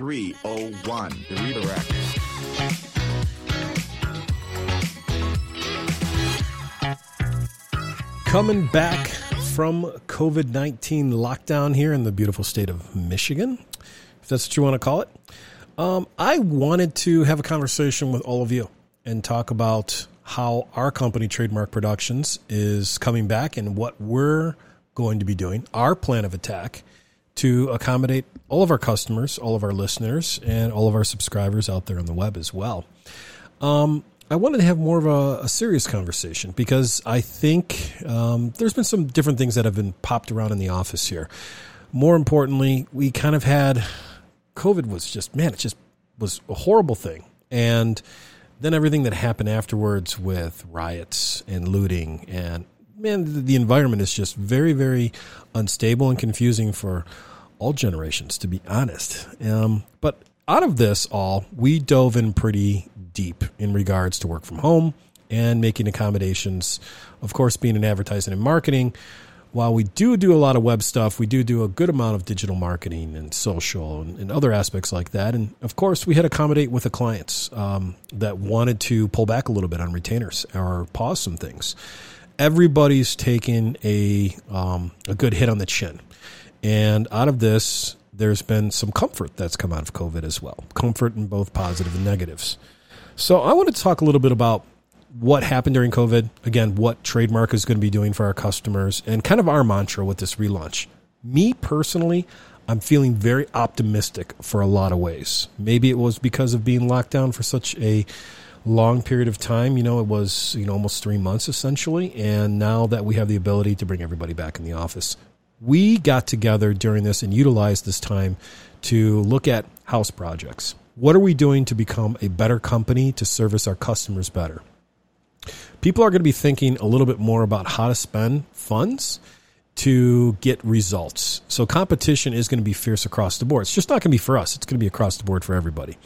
301. The redirect. Coming back from COVID 19 lockdown here in the beautiful state of Michigan, if that's what you want to call it. Um, I wanted to have a conversation with all of you and talk about how our company, Trademark Productions, is coming back and what we're going to be doing, our plan of attack to accommodate all of our customers, all of our listeners, and all of our subscribers out there on the web as well. Um, I wanted to have more of a, a serious conversation because I think um, there's been some different things that have been popped around in the office here. More importantly, we kind of had COVID was just man, it just was a horrible thing, and then everything that happened afterwards with riots and looting and man, the, the environment is just very, very unstable and confusing for all generations, to be honest. Um, but out of this all, we dove in pretty deep in regards to work from home and making accommodations. Of course, being in advertising and marketing, while we do do a lot of web stuff, we do do a good amount of digital marketing and social and, and other aspects like that. And of course, we had to accommodate with the clients um, that wanted to pull back a little bit on retainers or pause some things. Everybody's taken a um, a good hit on the chin, and out of this, there's been some comfort that's come out of COVID as well. Comfort in both positive and negatives. So I want to talk a little bit about what happened during COVID. Again, what trademark is going to be doing for our customers, and kind of our mantra with this relaunch. Me personally, I'm feeling very optimistic for a lot of ways. Maybe it was because of being locked down for such a long period of time. You know, it was you know almost three months essentially, and now that we have the ability to bring everybody back in the office, we got together during this and utilized this time to look at house projects. What are we doing to become a better company to service our customers better? People are going to be thinking a little bit more about how to spend funds to get results. So competition is going to be fierce across the board. It's just not going to be for us. It's going to be across the board for everybody.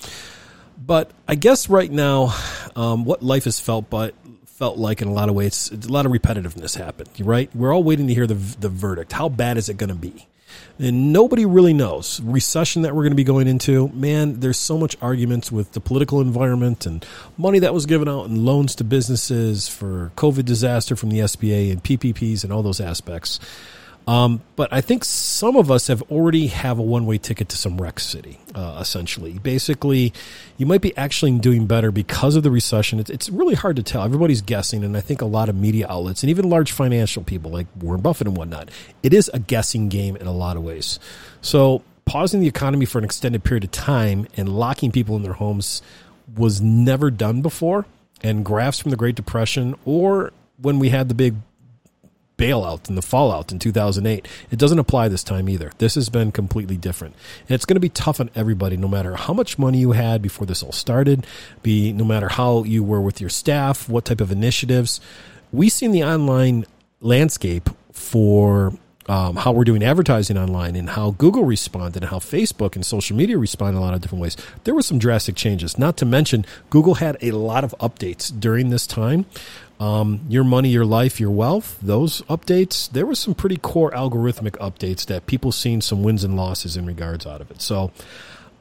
But I guess right now, um, what life has felt but felt like in a lot of ways, a lot of repetitiveness happened. Right? We're all waiting to hear the the verdict. How bad is it going to be? And nobody really knows. Recession that we're going to be going into, man, there's so much arguments with the political environment and money that was given out and loans to businesses for COVID disaster from the SBA and PPPs and all those aspects. Um, but I think some of us have already have a one way ticket to some wreck city. Uh, essentially, basically, you might be actually doing better because of the recession. It's, it's really hard to tell. Everybody's guessing, and I think a lot of media outlets and even large financial people like Warren Buffett and whatnot, it is a guessing game in a lot of ways. So, pausing the economy for an extended period of time and locking people in their homes was never done before. And graphs from the Great Depression or when we had the big bailout and the fallout in 2008. It doesn't apply this time either. This has been completely different. And it's going to be tough on everybody, no matter how much money you had before this all started, be no matter how you were with your staff, what type of initiatives. We see in the online landscape for um, how we're doing advertising online and how Google responded and how Facebook and social media respond in a lot of different ways. There were some drastic changes. Not to mention, Google had a lot of updates during this time. Um, your money, your life, your wealth, those updates, there were some pretty core algorithmic updates that people seen some wins and losses in regards out of it. So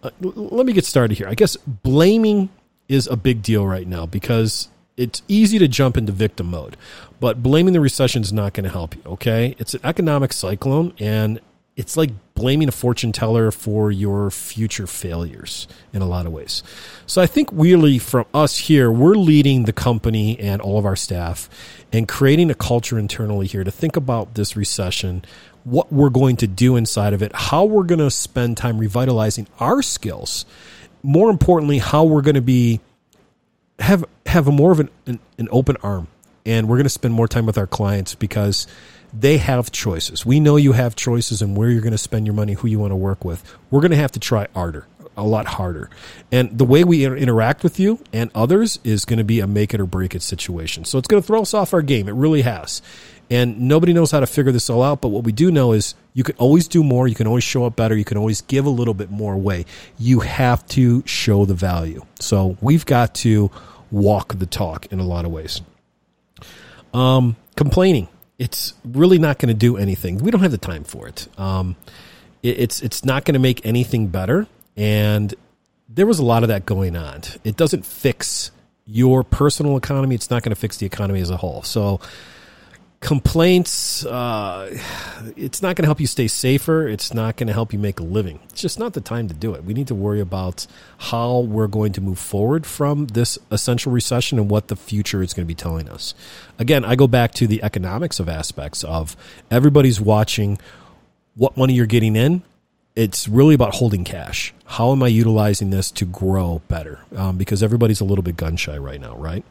uh, let me get started here. I guess blaming is a big deal right now because it's easy to jump into victim mode, but blaming the recession is not going to help you. Okay, it's an economic cyclone, and it's like blaming a fortune teller for your future failures in a lot of ways. So I think really from us here, we're leading the company and all of our staff and creating a culture internally here to think about this recession, what we're going to do inside of it, how we're going to spend time revitalizing our skills. More importantly, how we're going to be have have a more of an, an, an open arm and we're going to spend more time with our clients because they have choices. We know you have choices and where you're going to spend your money, who you want to work with. We're going to have to try harder, a lot harder. And the way we inter- interact with you and others is going to be a make it or break it situation. So it's going to throw us off our game. It really has. And nobody knows how to figure this all out. But what we do know is you can always do more. You can always show up better. You can always give a little bit more away. You have to show the value. So we've got to walk the talk in a lot of ways. Um, complaining. It's really not going to do anything. We don't have the time for it. Um, it it's it's not going to make anything better. And there was a lot of that going on. It doesn't fix your personal economy, it's not going to fix the economy as a whole. So, complaints uh, it's not going to help you stay safer. It's not going to help you make a living. It's just not the time to do it. We need to worry about how we're going to move forward from this essential recession and what the future is going to be telling us. Again i go back to the economics of aspects of everybody's watching what money you're getting in. It's really about holding cash. How am i utilizing this to grow better? Um, because everybody's a little bit gun shy right now right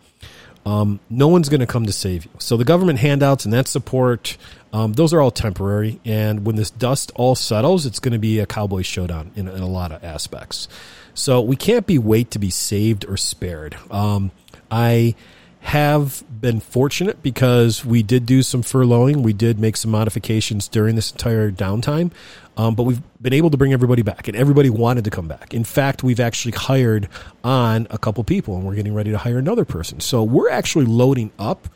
um, no one's going to come to save you. So the government handouts and that support, um, those are all temporary. And when this dust all settles, it's going to be a cowboy showdown in, in, a lot of aspects. So we can't be wait to be saved or spared. Um, I have been fortunate because we did do some furloughing. We did make some modifications during this entire downtime. Um, but we've been able to bring everybody back, and everybody wanted to come back. In fact, we've actually hired on a couple people, and we're getting ready to hire another person. So we're actually loading up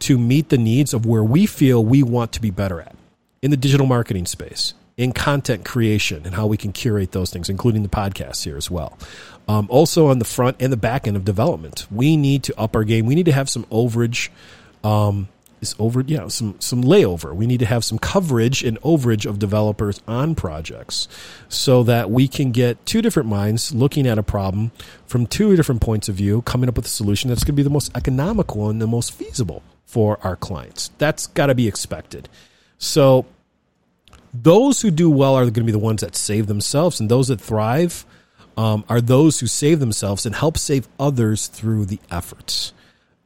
to meet the needs of where we feel we want to be better at in the digital marketing space, in content creation, and how we can curate those things, including the podcasts here as well. Um, also on the front and the back end of development, we need to up our game. We need to have some overage. Um, is over yeah some some layover. We need to have some coverage and overage of developers on projects so that we can get two different minds looking at a problem from two different points of view coming up with a solution that's going to be the most economical and the most feasible for our clients. That's got to be expected. So those who do well are going to be the ones that save themselves and those that thrive um, are those who save themselves and help save others through the efforts.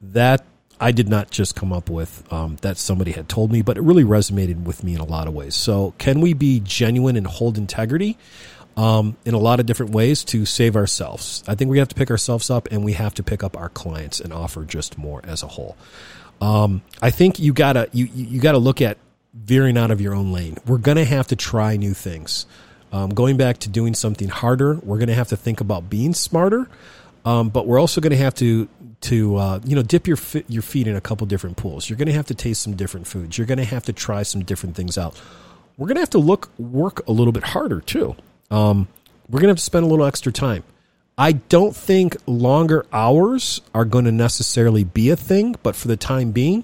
That I did not just come up with um, that somebody had told me, but it really resonated with me in a lot of ways. So, can we be genuine and hold integrity um, in a lot of different ways to save ourselves? I think we have to pick ourselves up, and we have to pick up our clients and offer just more as a whole. Um, I think you gotta you you gotta look at veering out of your own lane. We're gonna have to try new things. Um, going back to doing something harder, we're gonna have to think about being smarter. Um, but we're also going to have to to uh, you know dip your your feet in a couple different pools. You're going to have to taste some different foods. You're going to have to try some different things out. We're going to have to look work a little bit harder too. Um, we're going to have to spend a little extra time. I don't think longer hours are going to necessarily be a thing, but for the time being,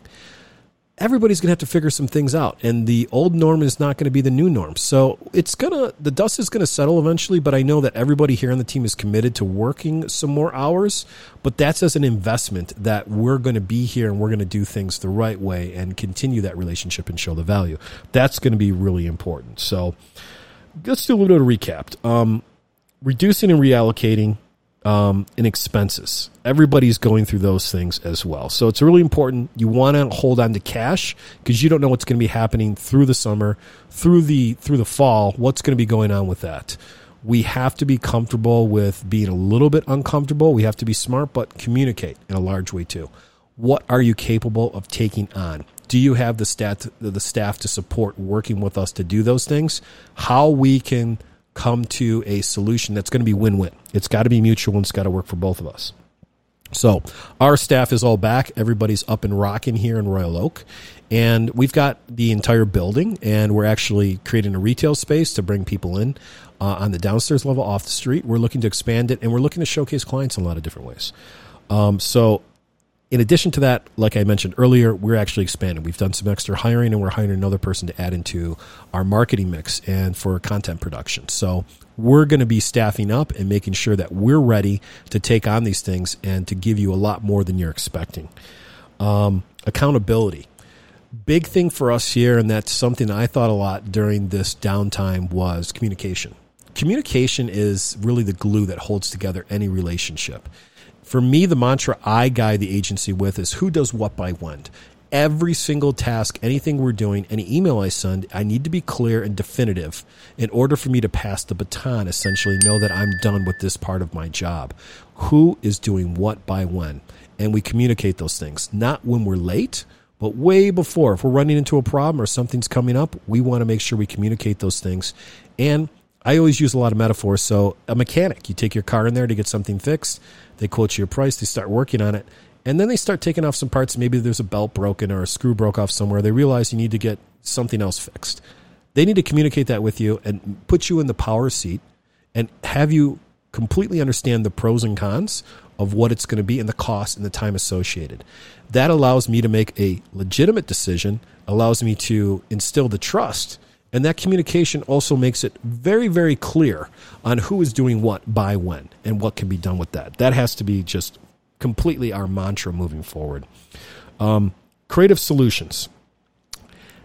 everybody's going to have to figure some things out and the old norm is not going to be the new norm. So it's going to the dust is going to settle eventually but i know that everybody here on the team is committed to working some more hours but that's as an investment that we're going to be here and we're going to do things the right way and continue that relationship and show the value. That's going to be really important. So let's do a little bit of recap. Um, reducing and reallocating um, in expenses. Everybody's going through those things as well. So it's really important. You want to hold on to cash because you don't know what's going to be happening through the summer, through the through the fall. What's going to be going on with that? We have to be comfortable with being a little bit uncomfortable. We have to be smart, but communicate in a large way too. What are you capable of taking on? Do you have the stat the staff to support working with us to do those things? How we can come to a solution that's going to be win win. It's got to be mutual and it's got to work for both of us. So our staff is all back. Everybody's up and rocking here in Royal Oak. And we've got the entire building, and we're actually creating a retail space to bring people in uh, on the downstairs level off the street. We're looking to expand it, and we're looking to showcase clients in a lot of different ways. Um, so in addition to that, like I mentioned earlier, we're actually expanding. We've done some extra hiring and we're hiring another person to add into our marketing mix and for content production. So we're going to be staffing up and making sure that we're ready to take on these things and to give you a lot more than you're expecting. Um, accountability. Big thing for us here, and that's something I thought a lot during this downtime was communication. Communication is really the glue that holds together any relationship for me, the mantra I guide the agency with is who does what by when. Every single task, anything we're doing, any email I send, I need to be clear and definitive in order for me to pass the baton, essentially know that I'm done with this part of my job. Who is doing what by when? And we communicate those things, not when we're late, but way before. If we're running into a problem or something's coming up, we want to make sure we communicate those things. And I always use a lot of metaphors. So, a mechanic, you take your car in there to get something fixed they quote you a price, they start working on it, and then they start taking off some parts. Maybe there's a belt broken or a screw broke off somewhere. They realize you need to get something else fixed. They need to communicate that with you and put you in the power seat and have you completely understand the pros and cons of what it's going to be and the cost and the time associated. That allows me to make a legitimate decision, allows me to instill the trust, and that communication also makes it very, very clear on who is doing what by when and what can be done with that. That has to be just completely our mantra moving forward. Um, creative solutions.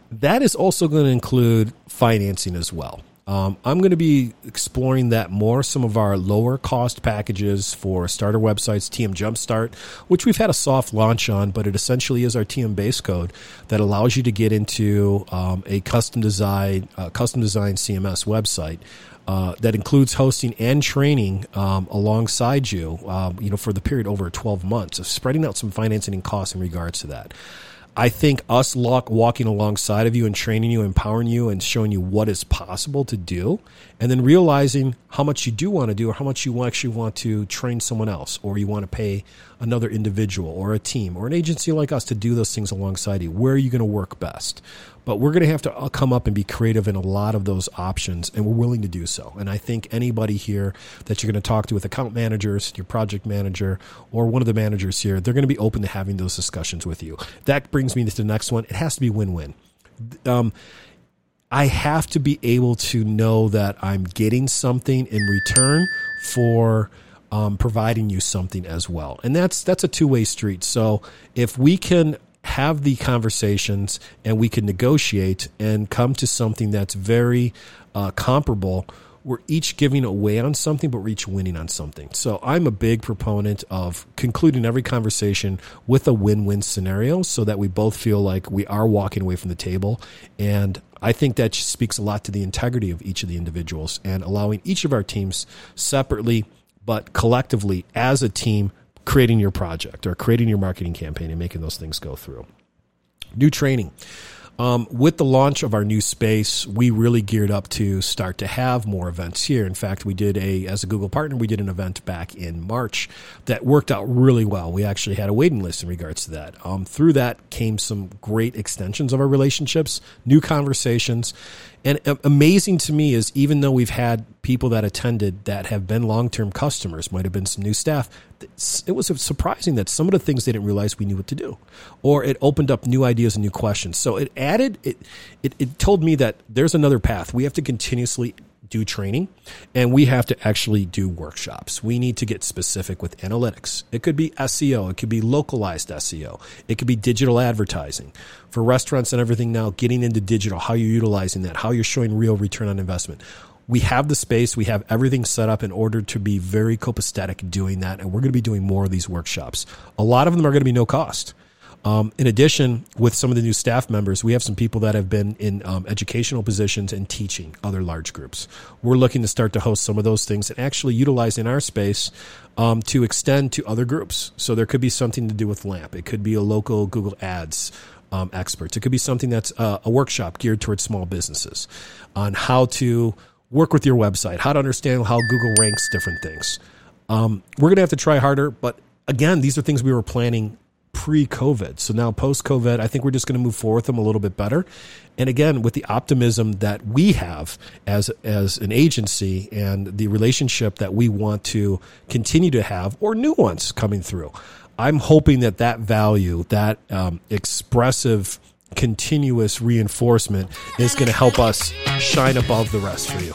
That is also going to include financing as well. Um, I'm going to be exploring that more. Some of our lower cost packages for starter websites, TM Jumpstart, which we've had a soft launch on, but it essentially is our TM base code that allows you to get into um, a custom design, uh, custom design CMS website. Uh, that includes hosting and training um, alongside you, um, you know, for the period over 12 months, of spreading out some financing and costs in regards to that. I think us walking alongside of you and training you, empowering you, and showing you what is possible to do, and then realizing how much you do want to do, or how much you actually want to train someone else, or you want to pay another individual, or a team, or an agency like us to do those things alongside you. Where are you going to work best? But we're going to have to uh, come up and be creative in a lot of those options, and we're willing to do so. And I think anybody here that you're going to talk to with account managers, your project manager, or one of the managers here, they're going to be open to having those discussions with you. That brings me to the next one. It has to be win win. Um, I have to be able to know that I'm getting something in return for um, providing you something as well, and that's that's a two way street. So if we can have the conversations and we can negotiate and come to something that's very uh, comparable. We're each giving away on something, but we're each winning on something. So I'm a big proponent of concluding every conversation with a win win scenario so that we both feel like we are walking away from the table. And I think that speaks a lot to the integrity of each of the individuals and allowing each of our teams separately but collectively as a team creating your project or creating your marketing campaign and making those things go through. New training. Um, with the launch of our new space, we really geared up to start to have more events here. In fact, we did a, as a Google partner, we did an event back in March that worked out really well. We actually had a waiting list in regards to that. Um, through that came some great extensions of our relationships, new conversations, and amazing to me is even though we've had people that attended that have been long term customers, might have been some new staff, it was surprising that some of the things they didn't realize we knew what to do, or it opened up new ideas and new questions. So it added it. It, it told me that there's another path. We have to continuously do training and we have to actually do workshops. We need to get specific with analytics. It could be SEO, it could be localized SEO, it could be digital advertising. For restaurants and everything now, getting into digital, how you're utilizing that, how you're showing real return on investment. We have the space, we have everything set up in order to be very copacetic doing that, and we're going to be doing more of these workshops. A lot of them are going to be no cost. Um, in addition, with some of the new staff members, we have some people that have been in um, educational positions and teaching other large groups. We're looking to start to host some of those things and actually utilize in our space um, to extend to other groups. So there could be something to do with LAMP. It could be a local Google Ads um, experts. It could be something that's uh, a workshop geared towards small businesses on how to work with your website, how to understand how Google ranks different things. Um, we're going to have to try harder, but again, these are things we were planning pre-COVID. So now post-COVID, I think we're just going to move forward with them a little bit better. And again, with the optimism that we have as as an agency and the relationship that we want to continue to have, or new ones coming through, I'm hoping that that value, that um, expressive, continuous reinforcement, is going to help us shine above the rest for you.